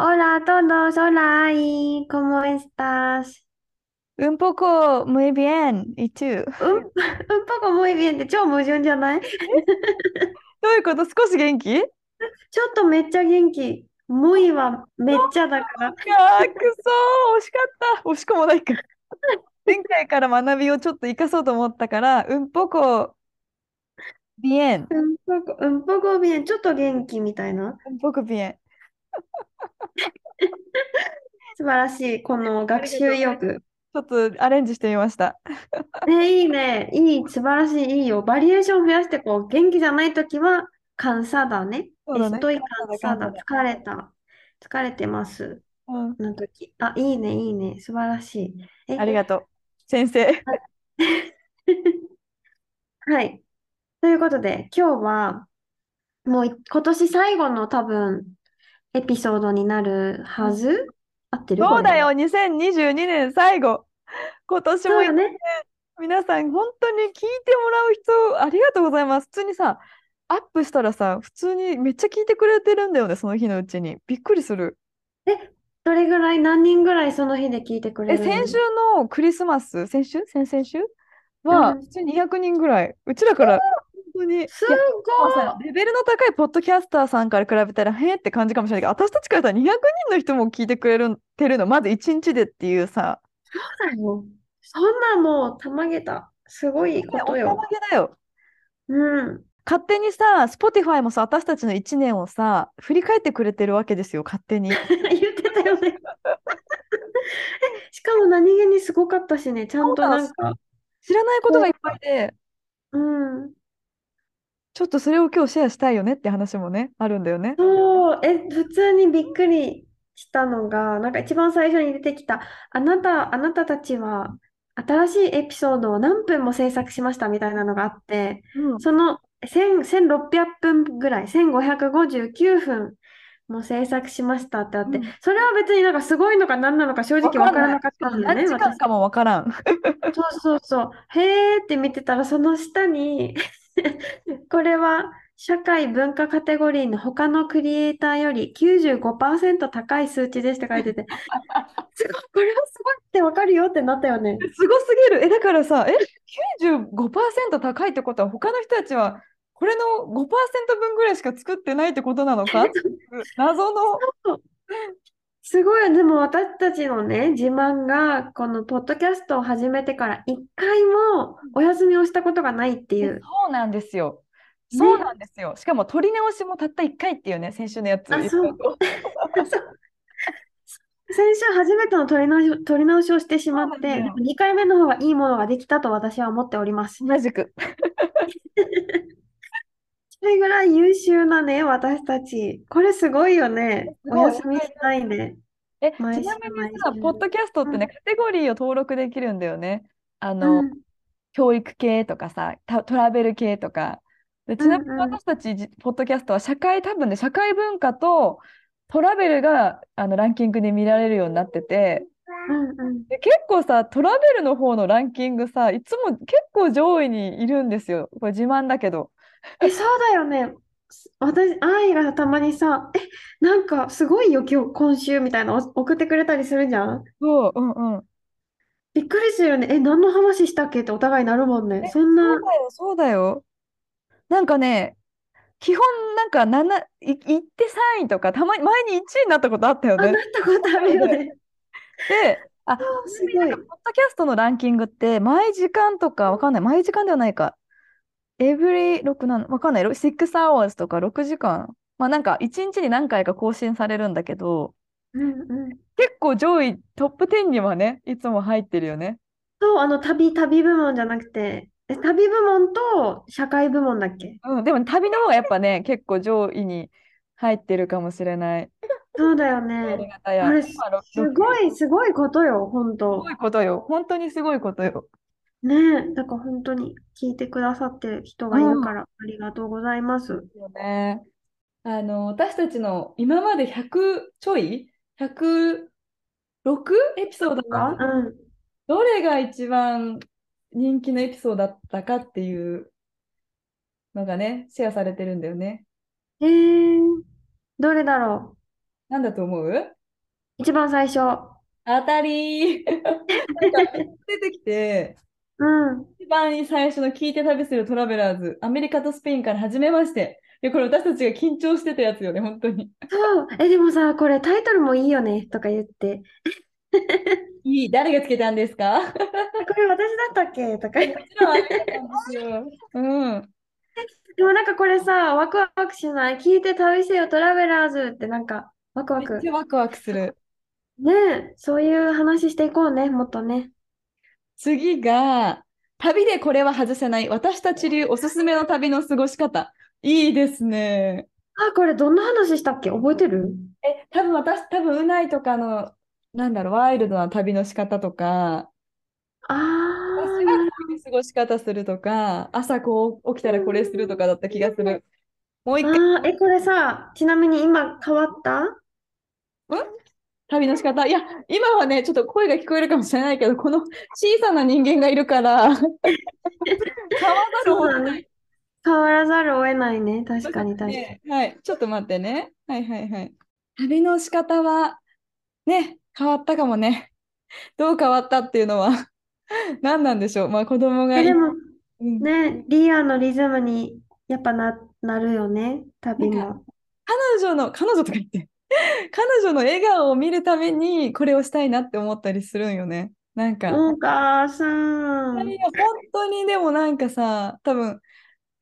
Hola a そらいい。う hola y cómo estás? Un poco muy bien, ¿y tú? Un, un poco どういうこと少し元気ちょっとめっちゃ元気。むいはめっちゃだから。くそー惜しかった惜しくもないか。前回から学びをちょっと生かそうと思ったから、うんぽこ、びえ。ん、うんぽこ、びえん。ちょっと元気みたいな。うんぽこ、びえん。素晴らしい。この学習意欲。ちょっとアレンジしてみました。ね、いいね。いい、素晴らしい、いいよ。バリエーション増やしてこう。元気じゃないときは、カンサダね。そうだねンサ cansada ダ疲れた。疲れてます。うん、の時。あ、いいね、いいね。素晴らしい。え、ありがとう。先生。はい。ということで、今日は、もうい今年最後の多分、エピソードになるはず？合ってる？そうだよ、こ2022年最後。今年もね。皆さん、本当に聞いてもらう人、ありがとうございます。普通にさ、アップしたらさ、普通にめっちゃ聞いてくれてるんだよね、その日のうちに。びっくりする。どれぐらい、何人ぐらいその日で聞いてくれえ、るの？先週のクリスマス、先週？先々週？は、うん普通に200人ぐらい。うちらから、本当に。すごいさ、レベルの高いポッドキャスターさんから比べたら、へーって感じかもしれないけど、私たちからしたら200人の人も聞いてくれるてるの、まず1日でっていうさ、そうだよ。そんなもう、たまげた。すごいことよおたま。げだよ。うん。勝手にさ、Spotify もさ、私たちの1年をさ、振り返ってくれてるわけですよ、勝手に。言ってたよね。えしかも何気にすごかったしね、ちゃんとなんか、知らないことがいっぱいで、うん。ちょっとそれを今日シェアしたいよねって話もね、あるんだよね。そう、え、普通にびっくりしたのが、なんか一番最初に出てきた、あなた、あなたたちは新しいエピソードを何分も制作しましたみたいなのがあって、うんその1000 1600分ぐらい、1559分も制作しましたってあってうん、それは別になんかすごいのか何なのか正直わからなかったんだよね、何時間私。かもわからん。そうそうそう。へーって見てたら、その下に これは社会文化カテゴリーの他のクリエイターより95%高い数値ですって書いてて、すごい、これはすごいってわかるよってなったよね。すごすぎる。え、だからさ、え、95%高いってことは、他の人たちは、これの5%分ぐらいしか作ってないってことなのか？謎の。すごい、でも私たちのね、自慢が、このポッドキャストを始めてから一回もお休みをしたことがないっていう。そうなんですよ。ねそうなんですよ。しかも撮り直しもたった1回っていうね、先週のやつ。あそう 先週初めての撮り直し、撮り直しをしてしまって、そうなんだよ2回目の方がいいものができたと私は思っております。同じく。それぐらい優秀なね、私たち。これすごいよね。お休みしないで。え、毎ちなみにさ、ポッドキャストってね、うんカテゴリーを登録できるんだよね。あうの、ん。教育系とかさ、たトラベル系とか。で、ちなみにうんうん私たち、じポッドキャストは社会、多分ね、社会文化とトラベルがあのランキングで見られるようになってて、うんうん。で、結構さ、トラベルの方のランキングさ、いつも結構上位にいるんですよ。これ自慢だけど。え、そうだよね。私、愛がたまにさ、え、なんかすごいよ、今日、今週みたいなの送ってくれたりするじゃん？そう、うんうん。びっくりするよね。え、何の話したっけ？ってお互いなるもんね。えそんな、そうだよ、そうだよ。なんかね、基本なんか7、い、行って3位とか、たまに前に1位になったことあったよあ、なね。ったことあるよね。で、あ、あすごいちなみになんか、。ポッドキャストのランキングって、毎時間とか、わかんない。毎時間ではないか。Every 6、7、わかんない。6 hours とか6時間。まあなんか、1日に何回か更新されるんだけど、うんうん。結構上位トップ10にはね、いつも入ってるよね。そう、あの、旅、旅部門じゃなくて、え、旅部門と社会部門だっけ？うん、でも旅の方がやっぱね、結構上位に入ってるかもしれない。そうだよありね。がたや。あれ、す今、ろすごい、すごいことよ、本す当。ごいことよ。本当にすごいことよ。ねえ、だから本当に聞いてくださってる人がいるから、ありがとうございます。よね。あの、私たちの今まで100ちょい ?106 エピソードか？なうん。どれが一番人気のエピソードだったかっていうのがね、シェアされてるんだよね。えー、どれだろなんだと思う？う一番最初。当たり 出てきて、うん。一番最初の聞いて旅するトラベラーズ、アメリカとスペインから始めまして。いや、これ私たちが緊張してたやつよね、本当に。そう。え、でもさ、これタイトルもいいよね、とか言って。いい、誰がつけたんですか？これ私だったっけ？とか言って。もちろんありがたんですよ。うん。でもなんかこれさ、ワクワクしない？聞いて旅せよトラベラーズってなんか、ワクワめっク。ちゃワクワクする。ねえ、そういう話していこうね、もっとね。次が、旅でこれは外せない、私たち流おすすめの旅の過ごし方。いいですね。あ、これどんな話したっけ？覚えてる？え、多分私、多分うないとかの、なんだろう、ワイルドな旅の仕方とか、あ私はこういう過ごし方するとか、朝こう起きたらこれするとかだった気がする。もう一ー、回、あー、え、これさ、ちなみに今変わった？旅の仕方。いや、今はね、ちょっと声が聞こえるかもしれないけど、この小さな人間がいるから、変わらざるを得ない。変わらざるを得ないね。確かに確かに。ねはい、ちょっと待ってね。はいはいはい。旅の仕方は、ね、変わったかもね。どう変わったっていうのは 何なんでしょう。まあ子供がでもうんね、リアのリズムにやっぱな、なるよね、旅も。彼女の、彼女とか言って、彼女の笑顔を見るためにこれをしたいなって思ったりするんよね。なんか、お母さん。本当にでもなんかさ、多分、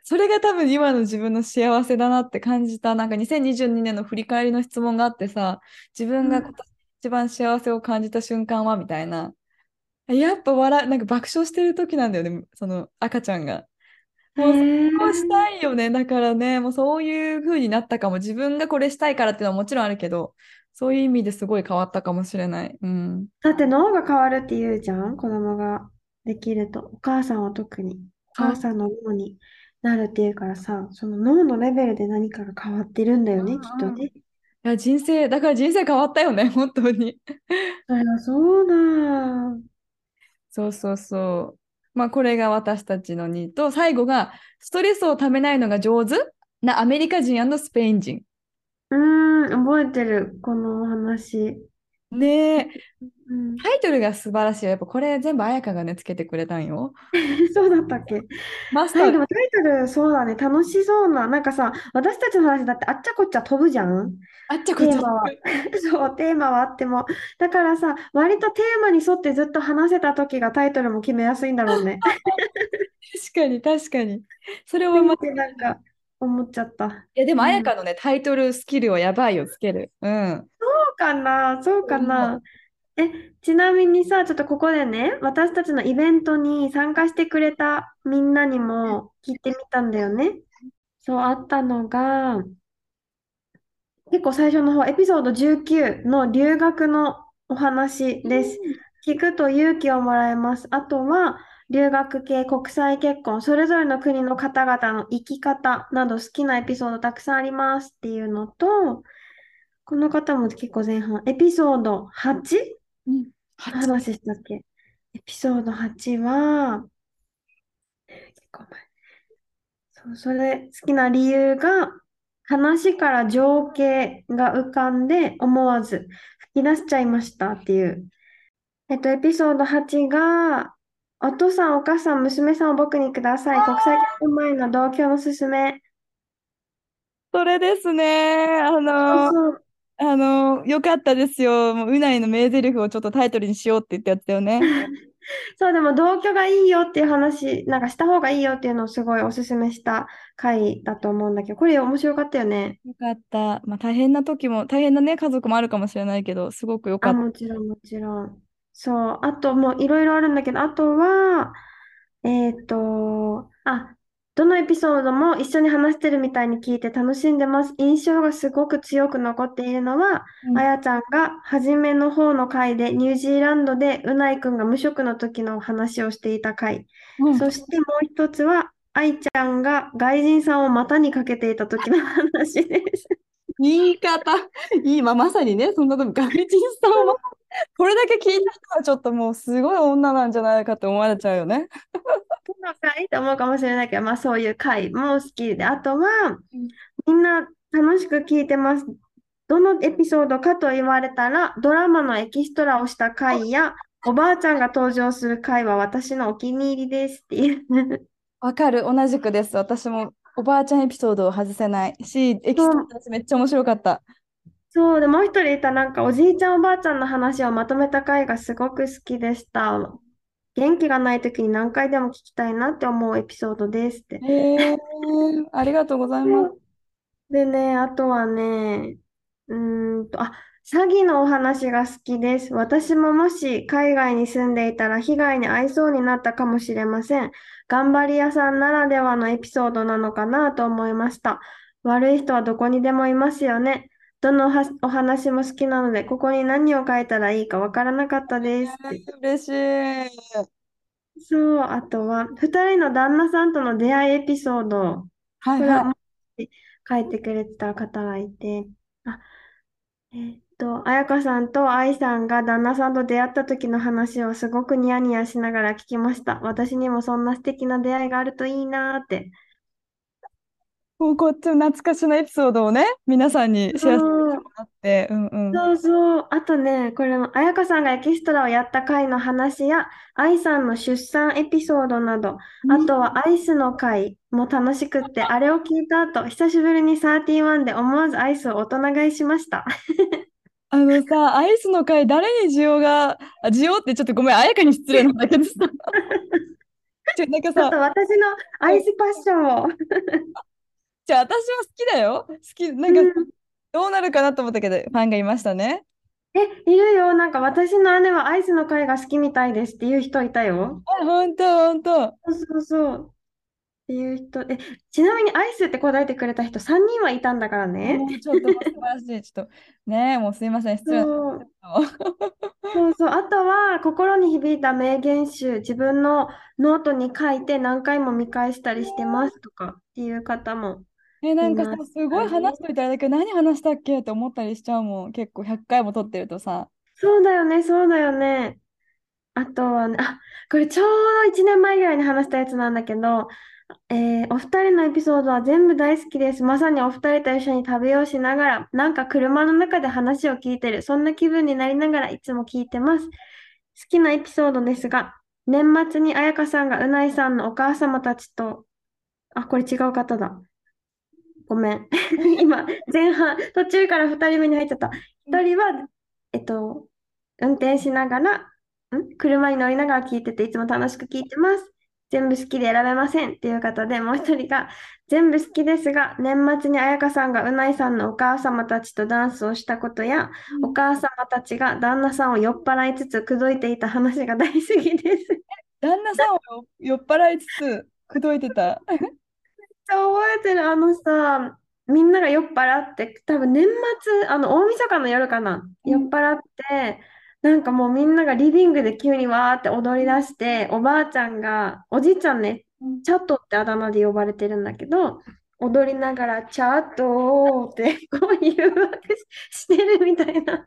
それが多分今の自分の幸せだなって感じた。なんか2022年の振り返りの質問があってさ、自分が今年一番幸せを感じた瞬間はみたいな。やっぱ笑、なんか爆笑してる時なんだよね、その赤ちゃんが。もうそうしたいよね。だからね、もうそういう風になったかも。自分がこれしたいからっていうのはもちろんあるけど、そういう意味ですごい変わったかもしれない。うん。だって脳が変わるって言うじゃん、子供ができると。お母さんは特に。お母さんの脳になるっていうからさ、その脳のレベルで何かが変わってるんだよね、うんきっとね。いや、人生、だから人生変わったよね、本当に。そりゃそうだ。そうそうそう。まあ、これが私たちの2と、最後が、ストレスをためないのが上手なアメリカ人スペイン人。うん、覚えてる、この話。ねえ、うん、タイトルが素晴らしいよ。やっぱこれ全部彩香がね、つけてくれたんよ。そうだったっけ？マスタはい、でー、もタイトル、そうだね、楽しそうな。なんかさ、私たちの話だってあっちゃこっちゃ飛ぶじゃん？あっちゃこっちゃ。そう、テーマはあっても。だからさ、割とテーマに沿ってずっと話せた時がタイトルも決めやすいんだろうね。確かに、確かに。それはってなんか思っちゃった。いや、でも、うん彩香のね、タイトルスキルはやばいよ、つける。うん。そうかな、そうかな。え、ちなみにさ、ちょっとここでね、私たちのイベントに参加してくれたみんなにも聞いてみたんだよね。そう、あったのが、結構最初の方、エピソード19の留学のお話です。聞くと勇気をもらえます。あとは、留学系、国際結婚、それぞれの国の方々の生き方など好きなエピソードたくさんありますっていうのと、この方も結構前半、エピソード 8? うん。話したっけ？エピソード8は、結構前。そう、それ好きな理由が、話から情景が浮かんで思わず吹き出しちゃいましたっていう。えっと、エピソード8が、お父さん、お母さん、娘さんを僕にください。国際結婚前の同居のすすめ。それですね。あそうの、そう。あの、よかったですよ。もう、うないの名台詞をちょっとタイトルにしようって言ったやつだよね。そう、でも同居がいいよっていう話、なんかした方がいいよっていうのをすごいおすすめした回だと思うんだけど、これ面白かったよね。よかった。まあ、大変な時も、大変なね、家族もあるかもしれないけど、すごくよかあ、った。もちろん、もちろん。そう、あともういろいろあるんだけど、あとは、えっと、あ、どのエピソードも一緒に話してるみたいに聞いて楽しんでます。印象がすごく強く残っているのは、うんあやちゃんが初めの方の回でニュージーランドでうないくんが無職の時の話をしていた回。うんそしてもう一つは、愛ちゃんが外人さんを股にかけていた時の話です。言い方、いい、まあ、まさにね、そんなとこ、外人さんは、これだけ聞いた人はちょっともうすごい女なんじゃないかって思われちゃうよね。この回と思うかもしれないけど、まあそういう回も好きで、あとはうん、みんな楽しく聞いてます。どのエピソードかと言われたら、ドラマのエキストラをした回や、おばあちゃんが登場する回は私のお気に入りですっていう。わかる、同じくです。私もおばあちゃんエピソードを外せないし、エキストラたちめっちゃ面白かった。そう、で、もう一人いた、なんかおじいちゃんおばあちゃんの話をまとめた回がすごく好きでした。元気がない時に何回でも聞きたいなって思うエピソードですって。へえ、ありがとうございます。でね、あとはね、うーんと、あ、詐欺のお話が好きです。私ももし海外に住んでいたら被害に遭いそうになったかもしれません。頑張り屋さんならではのエピソードなのかなと思いました。悪い人はどこにでもいますよね。どのはお話も好きなので、ここに何を書いたらいいかわからなかったです。嬉しい。そう、あとは、二人の旦那さんとの出会いエピソード。はいはは書いてくれてた方がいて、あ、えーっと、彩香さんと愛さんが旦那さんと出会った時の話をすごくニヤニヤしながら聞きました。私にもそんな素敵な出会いがあるといいなーって。い。もうこっちの懐かしのエピソードをね、皆さんにシェアしてもらって、うんうん。そうそう。あとね、これも彩香さんがエキストラをやった回の話や、愛さんの出産エピソードなど、あとはアイスの回も楽しくって、あれを聞いた後、久しぶりに31で思わずアイスを大人買いしました。あのさ、アイスの会、誰に需要が、あ需要ってちょっとごめん、あやかに失礼なんだけどさ。ちょなんかさ私のアイスパッションを。じゃあ私は好きだよ。好き、なんか、うんどうなるかなと思ったけど、ファンがいましたね。え、いるよ。なんか私の姉はアイスの会が好きみたいですっていう人いたよ。あ、ほんと、ほんと。そうそうそう。っていう人。え、ちなみにアイスって答えてくれた人3人はいたんだからね。もうちょっと素晴らしい。ちょっと、ねえ、もうすいません、失礼なそう。そうそう。あとは、心に響いた名言集、自分のノートに書いて何回も見返したりしてますとかっていう方も。え、なんかさすすごい話しといたらだけど、何話したっけって思ったりしちゃうもん。結構100回も撮ってるとさ。そうだよね、そうだよね。あとはね、あ、これちょうど1年前ぐらいに話したやつなんだけど、えーお二人のエピソードは全部大好きです。まさにお二人と一緒に旅をしながら、なんか車の中で話を聞いてる、そんな気分になりながらいつも聞いてます。好きなエピソードですが、年末に彩香さんがうないさんのお母様たちと、あ、これ違う方だ。ごめん。今、前半、途中から2人目に入っちゃった。1人は、えっと、運転しながら、ん？車に乗りながら聞いてて、いつも楽しく聞いてます。全部好きで選べませんっていう方で、もう1人が、全部好きですが、年末に彩香さんがうないさんのお母様たちとダンスをしたことや、お母様たちが旦那さんを酔っ払いつつ口説いていた話が大好きです。旦那さんを酔っ払いつつ、口説いてた？めっちゃ覚えてる。あのさ、みんなが酔っ払って、多分年末、あの、大晦日の夜かな？うん酔っ払って、なんかもうみんながリビングで急にわーって踊り出して、おばあちゃんが、おじいちゃんね、チャットってあだ名で呼ばれてるんだけど、踊りながら、チャットって こう誘惑してるみたいな。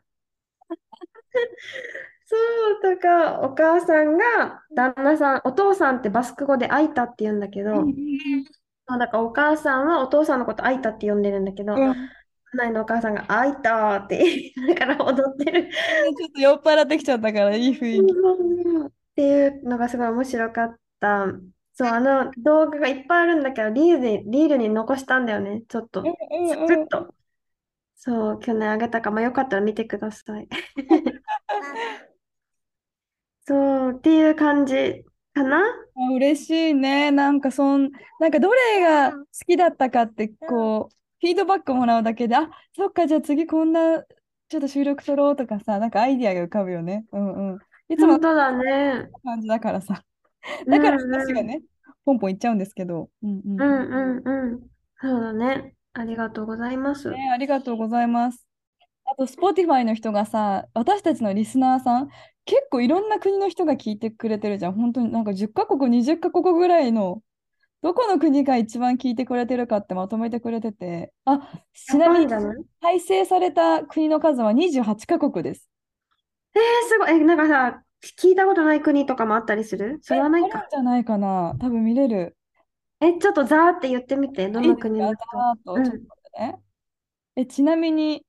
そう、とか、お母さんが、旦那さん、お父さんってバスク語でアイタって言うんだけど、そうだからお母さんはお父さんのことアイタって呼んでるんだけど、うんないのお母さんがアイタって言いながら踊ってる。ちょっと酔っ払ってきちゃったから、いい雰囲気。っていうのがすごい面白かった。そう、あの動画がいっぱいあるんだけど、リールで、リールに残したんだよね。ちょっと、サクッと。そう、去年あげたか、まあ、よかったら見てください。そう、っていう感じかな。あ嬉しいね。なんかそん、なんかどれが好きだったかって、こう、フィードバックもらうだけで、あ、そっか、じゃあ次こんな、ちょっと収録取ろうとかさ、なんかアイディアが浮かぶよね。うんうん。いつも本当だね。感じだからさ。だからうんうん私がね、ポンポンいっちゃうんですけど。うんうんうんうんうん。そうだね。ありがとうございます。ね、ありがとうございます。あと、Spotify の人がさ、私たちのリスナーさん、結構いろんな国の人が聞いてくれてるじゃん。本当になんか10カ国、20カ国ぐらいの、どこの国が一番聞いてくれてるかってまとめてくれてて、あ、ちなみにジャパンじゃない？改正された国の数は28カ国です。えー、すごい。え、なんかさ、聞いたことない国とかもあったりする？それはないあるんか。じゃないかな。多分見れる。え、ちょっとザーって言ってみて。どの国の人？うん。え、ちなみに、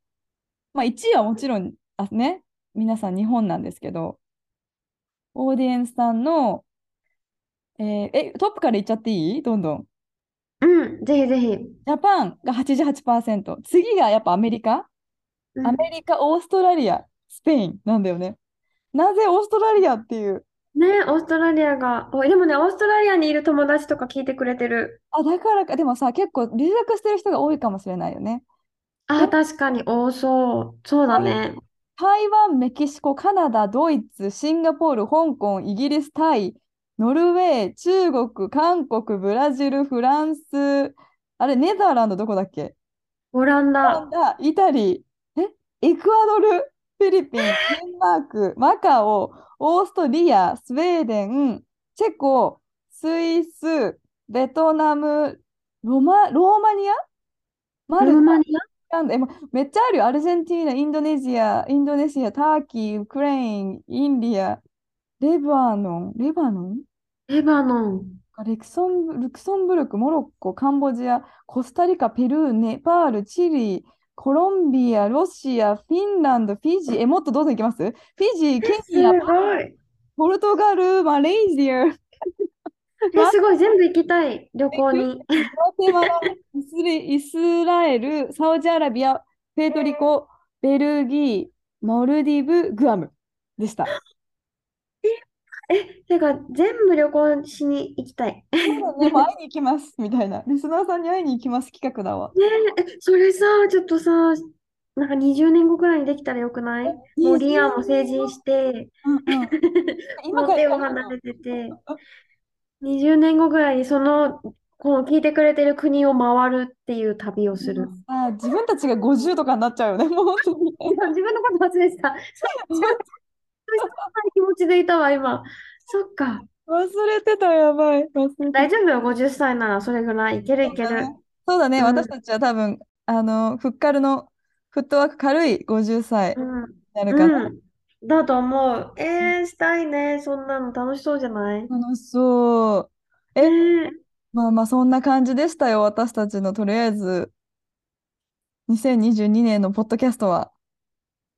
まあ、1位はもちろん、あ、ね、皆さん日本なんですけど、オーディエンスさんの、えーえ、トップからいっちゃっていい？どんどん。うん、ぜひぜひ。ジャパンが88%。次がやっぱアメリカ？うんアメリカ、オーストラリア、スペインなんだよね。なぜオーストラリアっていう？ね、オーストラリアが、お、でもね、オーストラリアにいる友達とか聞いてくれてる。あ、だからか、でもさ、結構留学してる人が多いかもしれないよね。あ、確かに多そう。そうだね。台湾、メキシコ、カナダ、ドイツ、シンガポール、香港、イギリス、タイ、ノルウェー、中国、韓国、ブラジル、フランス、あれ、ネザーランドどこだっけ？オランダ。イタリー、え、エクアドル、フィリピン、デンマーク、マカオ、オーストリア、スウェーデン、チェコ、スイス、ベトナム、ロマ、ローマニア？マルマニなんだえ、もうめっちゃあるよ。アルゼンティーナ、インドネシア、インドネシア、ターキー、ウクレーン、インディア、レバノン、レバノン？ア、レバノン。レクソン、ルクソンブルク、モロッコ、カンボジア、コスタリカ、ペルー、ネパール、チリ、コロンビア、ロシア、フィンランド、フィジー、え、もっとどうぞいきます？フィジー、ケすニア。ポルトガル、マレーシア、え、すごい。全部行きたい。旅行に。イスレイスラエル、サウジアラビア、ペートリコ、ベルギー、モルディブ、グアムでした。え、てか、全部旅行しに行きたい。ねそうだね、もう会いに行きますみたいな。リスナーさんに会いに行きます企画だわ。え、えそれさ、ちょっとさ、なんか20年後くらいにできたらよくない？もうリアも成人して、うんうん、今もう手を離れてて、20年後ぐらいにその、この聞いてくれてる国を回るっていう旅をする。あ自分たちが50とかになっちゃうよね、もう本当に。自分のこと忘れてた。気持ちでいたわ、今。そっか。忘れてた、やばい。忘れてた大丈夫よ、50歳ならそれぐらい。いけるいける。そうだね、うん私たちは多分、あの、フッカルのフットワーク軽い50歳にうん。なるかな。うん。だと思う。えー、したいね。そんなの楽しそうじゃない？楽しそう。え、ねまあまあ、そんな感じでしたよ、私たちのとりあえず、2022年のポッドキャストは。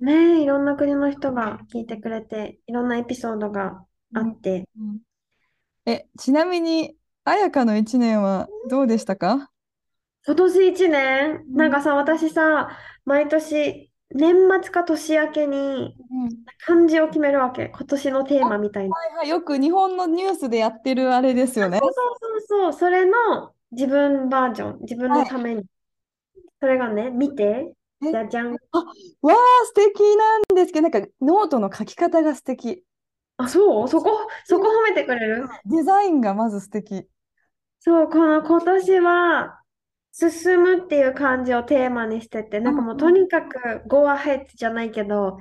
え、ねえ、いろんな国の人が聞いてくれて、いろんなエピソードがあって。うんえ、ちなみに、彩香の1年はどうでしたか？今年一年、うんなんかさ、私さ、毎年、年末か年明けにうん漢字を決めるわけ。今年のテーマみたいな。はいはい、よく日本のニュースでやってるあれですよね。そうそうそうそれの自分バージョン、自分のために。それがね、見て、えじゃじゃん。わあ、素敵なんですけど、なんかノートの書き方が素敵。あ、そう？そこ、そこ褒めてくれる？デザインがまず素敵。そう、この今年は、進むっていう漢字をテーマにしてて、なんかもうとにかく go ahead じゃないけど、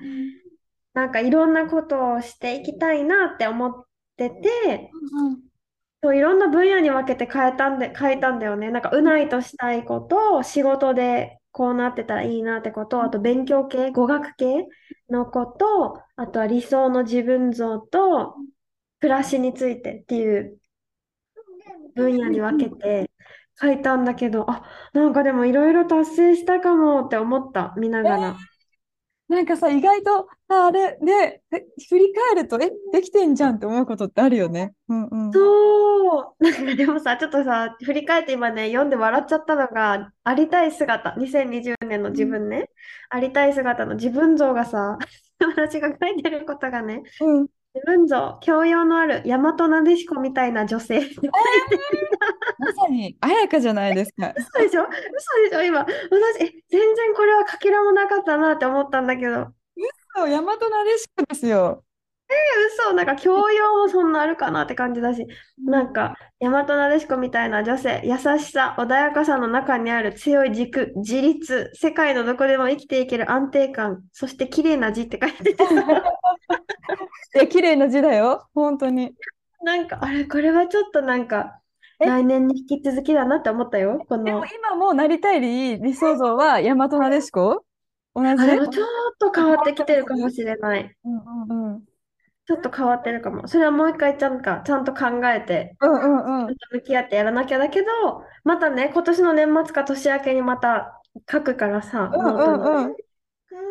なんかいろんなことをしていきたいなって思ってて、そういろんな分野に分けて変えたんで、変えたんだよね。なんか、うないとしたいこと、仕事でこうなってたらいいなってこと、あと勉強系、語学系のこと、あとは理想の自分像と暮らしについてっていう分野に分けて書いたんだけど、あ、なんかでもいろいろ達成したかもって思った、見ながら。なんかさ、意外と、あ、あれ、で、え振り返ると、え、できてんじゃんって思うことってあるよね。うんうん。そう、なんかでもさ、ちょっとさ、振り返って今ね、読んで笑っちゃったのが、ありたい姿、2020年の自分ね、ありたい姿の自分像がさ、私が書いてることがね、うん。自分像、教養のある大和なでしこみたいな女性まさに、彩香じゃないですか。嘘でしょ嘘でしょ今、私、全然これはかけらもなかったなって思ったんだけど、嘘、大和なでしこですよ。嘘、なんか教養もそんなあるかなって感じだし、なんか大和なでしこみたいな女性、優しさ、穏やかさの中にある強い軸、自立、世界のどこでも生きていける安定感、そして綺麗な字って書いてて。さ、いや、綺麗な字だよ。本当に。なんかあれ、これはちょっとなんかえ？来年に引き続きだなって思ったよ。この、でも今もなりたい理理想像は大和なでしこ？同じ？あ、でもちょっと変わってきてるかもしれない。うんうんうん。ちょっと変わってるかも。それはもう一回ちゃんか、ちゃんと考えて、うんうんうん。向き合ってやらなきゃだけど、またね、今年の年末か年明けにまた書くからさ、うんうんうん。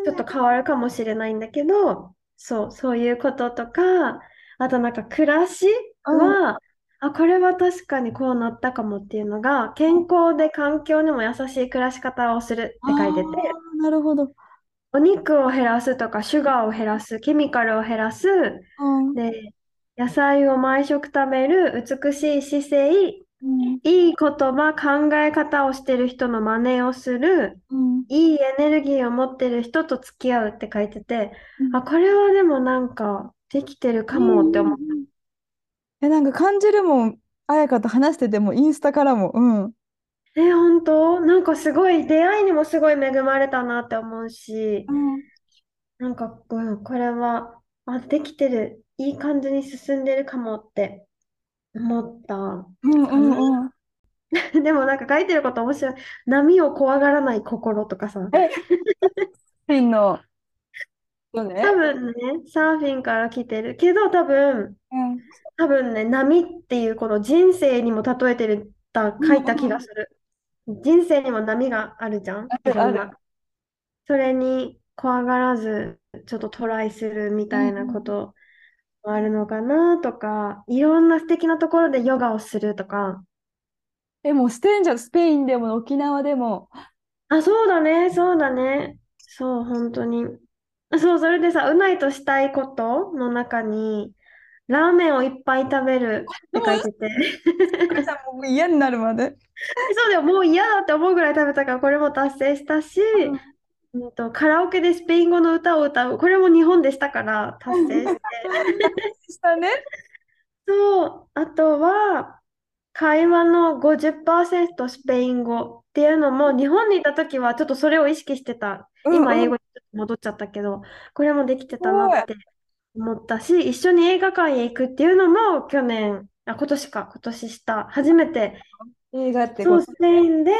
ちょっと変わるかもしれないんだけど、そう、そういうこととか、あとなんか暮らしは、あ、これは確かにこうなったかもっていうのが、健康で環境にも優しい暮らし方をするって書いてて、なるほど。お肉を減らすとか、シュガーを減らす、ケミカルを減らす、うんで、野菜を毎食食べる、美しい姿勢、うんいい言葉、考え方をしてる人の真似をする、うんいいエネルギーを持ってる人と付き合うって書いてて、うんあ、これはでもなんかできてるかもって思っえ、なんか感じるもん。彩香と話してても、インスタからも。うん。た。え、本当？なんかすごい出会いにもすごい恵まれたなって思うし、なんか、うん、これは、あ、できてる。いい感じに進んでるかもって思った。うんうんうん。でもなんか書いてること面白い。波を怖がらない心とかさ。え、スペインの人ね。多分ね、サーフィンから来てるけど、多分、うん。多分ね、波っていうこの人生にも例えてるた、書いた気がする。人生にも波があるじゃん？あるあるな。それに怖がらず、ちょっとトライするみたいなこともあるのかなとか、いろんな素敵なところでヨガをするとか。え、もうしてんじゃん。スペインでも沖縄でも。あ、そうだね、そうだね。そう、本当に。あそう、それでさ、うないとしたいことの中に、ラーメンをいっぱい食べるって書いてて。もう嫌になるまで。そうだよ、もう嫌だって思うぐらい食べたから、これも達成したし、うんと、カラオケでスペイン語の歌を歌う、これも日本でしたから達成して。したね。そう、あとは、会話の50%スペイン語っていうのも、日本にいた時はちょっとそれを意識してた。今、英語に戻っちゃったけど、これもできてたなって思ったし、一緒に映画館へ行くっていうのも去年、あ、今年か、今年した。初めて、映画ってそう、ことスペインで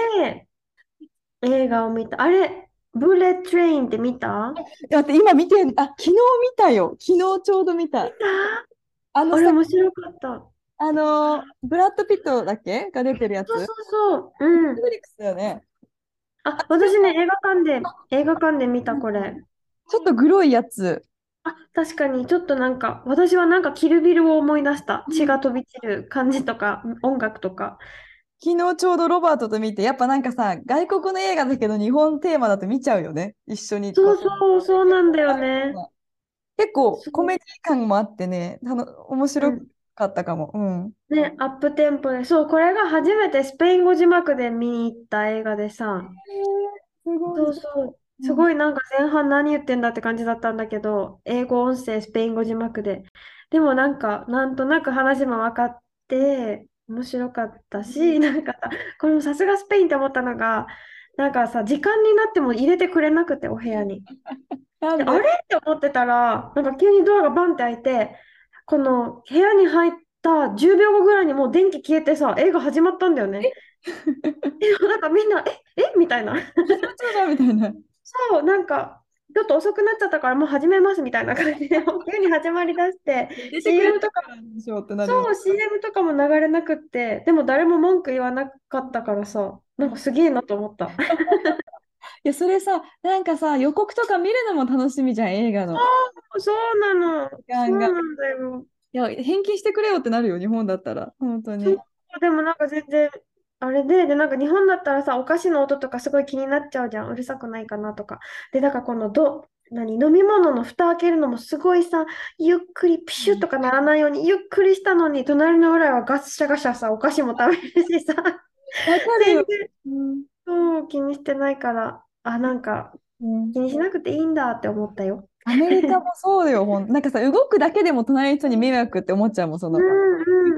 映画を見た。あれ、ブレットトレインって見た？だって今見てん、あ、昨日見たよ。昨日ちょうど見た。見た？あのさ、あれ面白かった。あの、ブラッド・ピットだっけ？が出てるやつ？そうそうそう。うん。フリックスだよね。あ、私ね、映画館で、映画館で見た、これ。ちょっとグロいやつ。あ、確かに、ちょっとなんか、私はなんか、キルビルを思い出した。血が飛び散る感じとか、音楽とか。昨日ちょうどロバートと見て、やっぱなんかさ、外国の映画だけど日本テーマだと見ちゃうよね。一緒に。そうそう、そうなんだよね。結構コメディ感もあってね、たの面白かったかも。うん。ね、アップテンポで。そう、これが初めてスペイン語字幕で見に行った映画でさ。すごい。そうそう。すごいなんか前半何言ってんだって感じだったんだけど、英語音声、スペイン語字幕で。でもなんか、なんとなく話も分かって、面白かったし、なんかさ、これもさすがスペインって思ったのが、なんかさ、時間になっても入れてくれなくて、お部屋に。あれ？って思ってたら、なんか急にドアがバンって開いて、この部屋に入った10秒後ぐらいにもう電気消えてさ、映画始まったんだよね。え、なんかみんな、え、え？みたいな。みたいな。そう、なんか、ちょっと遅くなっちゃったからもう始めますみたいな感じで、急に始まりだして、出てくれとかそう、CM とかも流れなくって、でも誰も文句言わなかったからさ、なんかすげえなと思った。いや、それさ、なんかさ、予告とか見るのも楽しみじゃん、映画の。そうなの。そうなんだよ。いや、返金してくれよってなるよ、日本だったら。本当に。でもなんか全然、あれで、で、なんか日本だったらさ、お菓子の音とかすごい気になっちゃうじゃん。うるさくないかなとか。で、だからこのど、何、飲み物の蓋開けるのもすごいさ、ゆっくりピシュッとかならないように、ゆっくりしたのに、隣の裏はガッシャガシャさ、お菓子も食べるしさ、わかる。然うん。そう気にしてないから、あ、なんかうん気にしなくていいんだって思ったよ。アメリカもそうよ、ほんなんかさ、動くだけでも隣の人に迷惑って思っちゃうもん、その、うん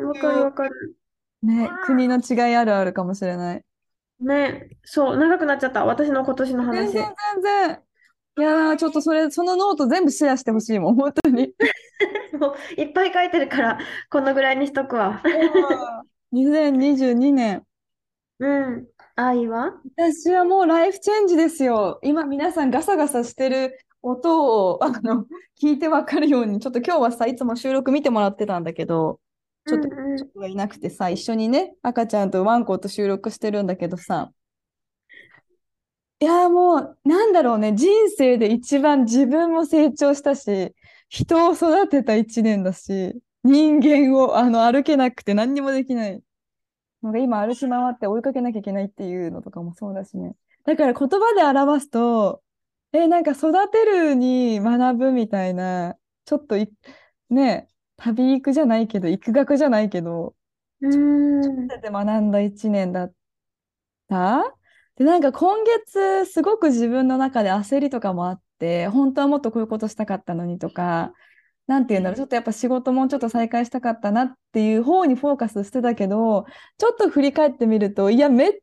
うん、わかるわかる。ね、国の違いあるあるかもしれない。ね、そう、長くなっちゃった。私の今年の話。全然全然。いやー、ちょっとそれ、そのノート全部シェアしてほしいもん、本当に。もういっぱい書いてるから、このぐらいにしとくわ。2022年。うん。愛は？私はもうライフチェンジですよ。今皆さんガサガサしてる音をあの聞いてわかるように、ちょっと今日はさ、いつも収録見てもらってたんだけど、ちょっとうんうんちょっとがいなくてさ、一緒にね、赤ちゃんとワンコと収録してるんだけどさ、いやーもう、なんだろうね、人生で一番自分も成長したし、人を育てた一年だし、人間をあの歩けなくて何にもできない。なんか今歩き回って追いかけなきゃいけないっていうのとかもそうだしね。だから言葉で表すと、え、なんか育てるに学ぶみたいな、ちょっとい、ね、旅行くじゃないけど、行く学じゃないけど、うん。で学んだ一年だった？で、なんか今月すごく自分の中で焦りとかもあって、本当はもっとこういうことしたかったのにとか、なんていうんだろう、ちょっとやっぱ仕事もちょっと再開したかったなっていう方にフォーカスしてたけど、ちょっと振り返ってみると、いや、めっちゃや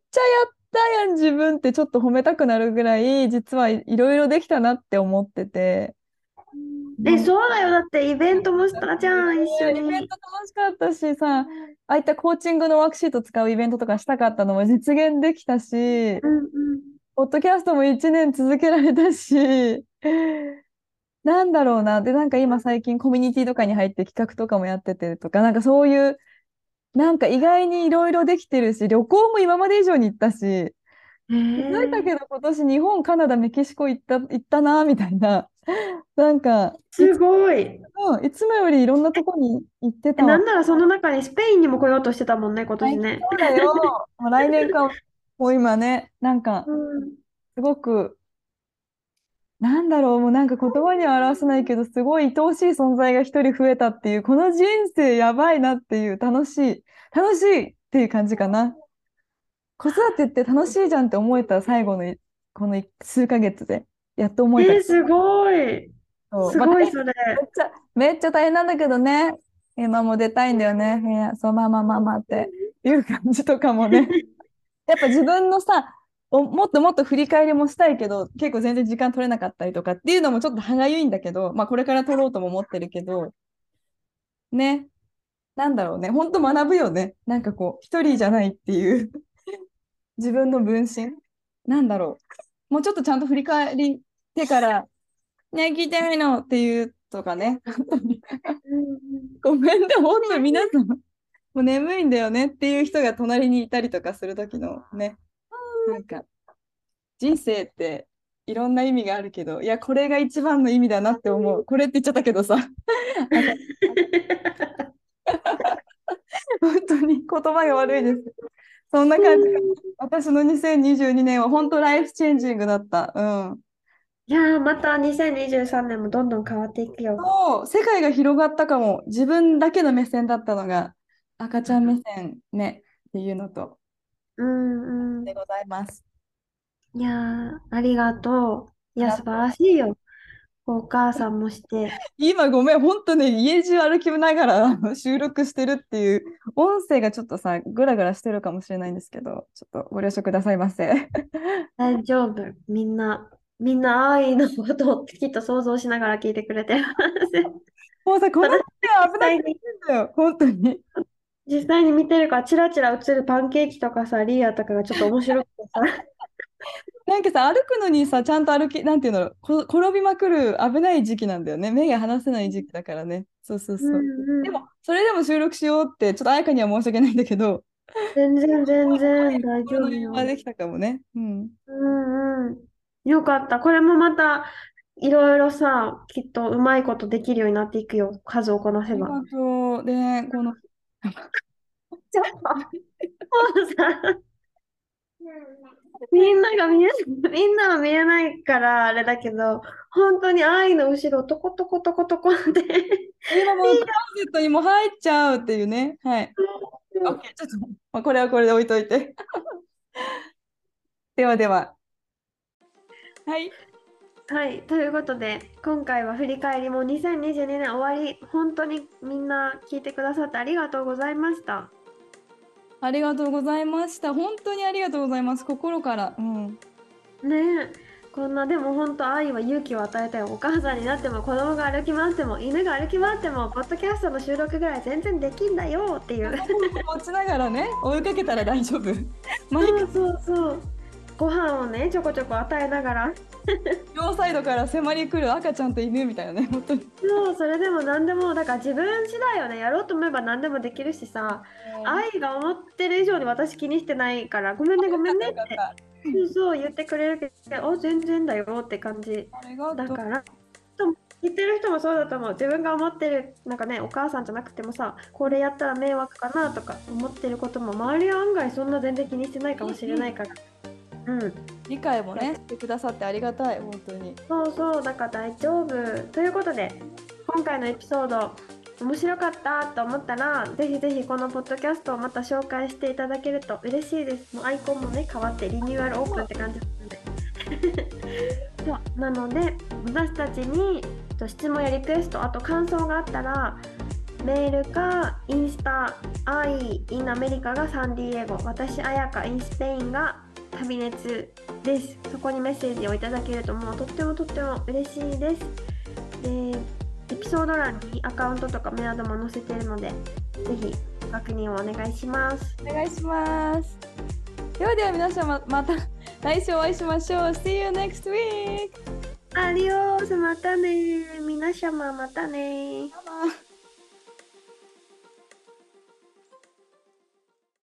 ったやん、自分ってちょっと褒めたくなるぐらい、実はいいろいろできたなって思ってて。え、そうだよ。だってイベントもしたじゃん、一緒イベンに。ト楽しかったしさ、ああいったコーチングのワークシート使うイベントとかしたかったのも実現できたし、うんうん。ポッドキャストも1年続けられたし、なんだろうな。で、なんか今最近コミュニティとかに入って企画とかもやっててとか、なんかそういう、なんか意外にいろいろできてるし、旅行も今まで以上に行ったし、へ気づいたえけど今年日本、カナダ、メキシコ行った、行ったな、みたいな。なんか、いすつごい。も、いつもよりいろんなとこに行ってえたわなんならその中にスペインにも来ようとしてたもんね、今年ね。そうだよ。もう来年か、もう今ね、なんか、うん。すごく、なんだろう、もうなんか言葉には表せないけど、すごい愛おしい存在が一人増えたっていう、この人生やばいなっていう、楽しい、楽しいっていう感じかな。子育てって楽しいじゃんって思えた最後のいこのい数ヶ月で、やっと思えた。えー、すごい。すごい、それ。めっちゃ、めっちゃ大変なんだけどね。今も出たいんだよね。部屋、そう、まあまあまあまあっていう感じとかもね。やっぱ自分のさ、おもっともっと振り返りもしたいけど、結構全然時間取れなかったりとかっていうのもちょっと歯がゆいんだけど、まあこれから取ろうとも思ってるけど、ね。なんだろうね。本当学ぶよね。なんかこう、一人じゃないっていう 自分の分身。なんだろう。もうちょっとちゃんと振り返りてから、ね、聞いてないのっていうとかね。ごめんね、本当に皆さん、もう眠いんだよねっていう人が隣にいたりとかするときのね、なんか、人生っていろんな意味があるけど、いや、これが一番の意味だなって思う。これって言っちゃったけどさ、本当に言葉が悪いです。そんな感じ。私の2022年は本当ライフチェンジングだった。うん。いやー、また2023年もどんどん変わっていくよ。そう、世界が広がったかも。自分だけの目線だったのが、赤ちゃん目線ね、っていうのと、うんうん。でございます。いやー、ありがとう。いや、素晴らしいよ。お母さんもして。今ごめん、本当ね、家中歩きながら収録してるっていう、音声がちょっとさ、ぐらぐらしてるかもしれないんですけど、ちょっとご了承くださいませ。大丈夫。みんな、みんな愛のことをきっと想像しながら聞いてくれてます。もうさ、この私手は危なく実際に、てんだよ、本当に。実際に見てるから、チラチラ映るパンケーキとかさ、リーアとかがちょっと面白くてさ。なんかさ、歩くのにさ、ちゃんと歩き、なんていうの、こ転びまくる危ない時期なんだよね。目が離せない時期だからね。そうそうそう。うんうんでも、それでも収録しようって、ちょっと彩香には申し訳ないんだけど、全然全然大丈夫よ。はできたかもね。うん。うんうん。よかった。これもまた、いろいろさ、きっとうまいことできるようになっていくよ。数をこなせば。もそう。で、この、うさ、みんなが見え、みんなは見えないからあれだけど、本当に愛の後ろ、トコトコトコトコって。今もうクローゼットにも入っちゃうっていうね。はい。オッケー、ちょっと、まあ、これはこれで置いといて。ではでは。はい。はい、ということで、今回は振り返りも2022年終わり、本当にみんな聞いてくださってありがとうございました。ありがとうございました。本当にありがとうございます。心から。うん。ねえ、こんなでも本当愛は勇気を与えたよ。お母さんになっても子供が歩き回っても犬が歩き回ってもポッドキャストの収録ぐらい全然できんだよっていう。持ちながらね、追いかけたら大丈夫。そうそうそう。ご飯をねちょこちょこ与えながら。両サイドから迫り来る赤ちゃんと犬みたいなね、本当に。そうそれでも何でもだから自分次第よねやろうと思えば何でもできるしさ。愛が思ってる以上に私気にしてないからごめんねごめんねって。そうそう言ってくれるけどあ全然だよって感じ。だからと言ってる人もそうだと思う。自分が思ってるなんかねお母さんじゃなくてもさこれやったら迷惑かなとか思ってることも周りは案外そんな全然気にしてないかもしれないからうん。理解もね、してくださってありがたい、本当に。そうそうだから大丈夫。ということで今回のエピソード面白かったと思ったらぜひぜひこのポッドキャストをまた紹介していただけると嬉しいです。もうアイコンもね変わってリニューアルオープンって感じなので。そう。なので私たちにと質問やリクエストあと感想があったらメールかインスタ I in アメリカがサンディエゴ私あやか in スペインが旅熱ですそこにメッセージをいただけるともうとってもとっても嬉しいですでエピソード欄にアカウントとかメアドも載せてるのでぜひご確認をお願いしますお願いします。ではでは皆様、また来週お会いしましょう。See you next week! アディオースまたね皆様またね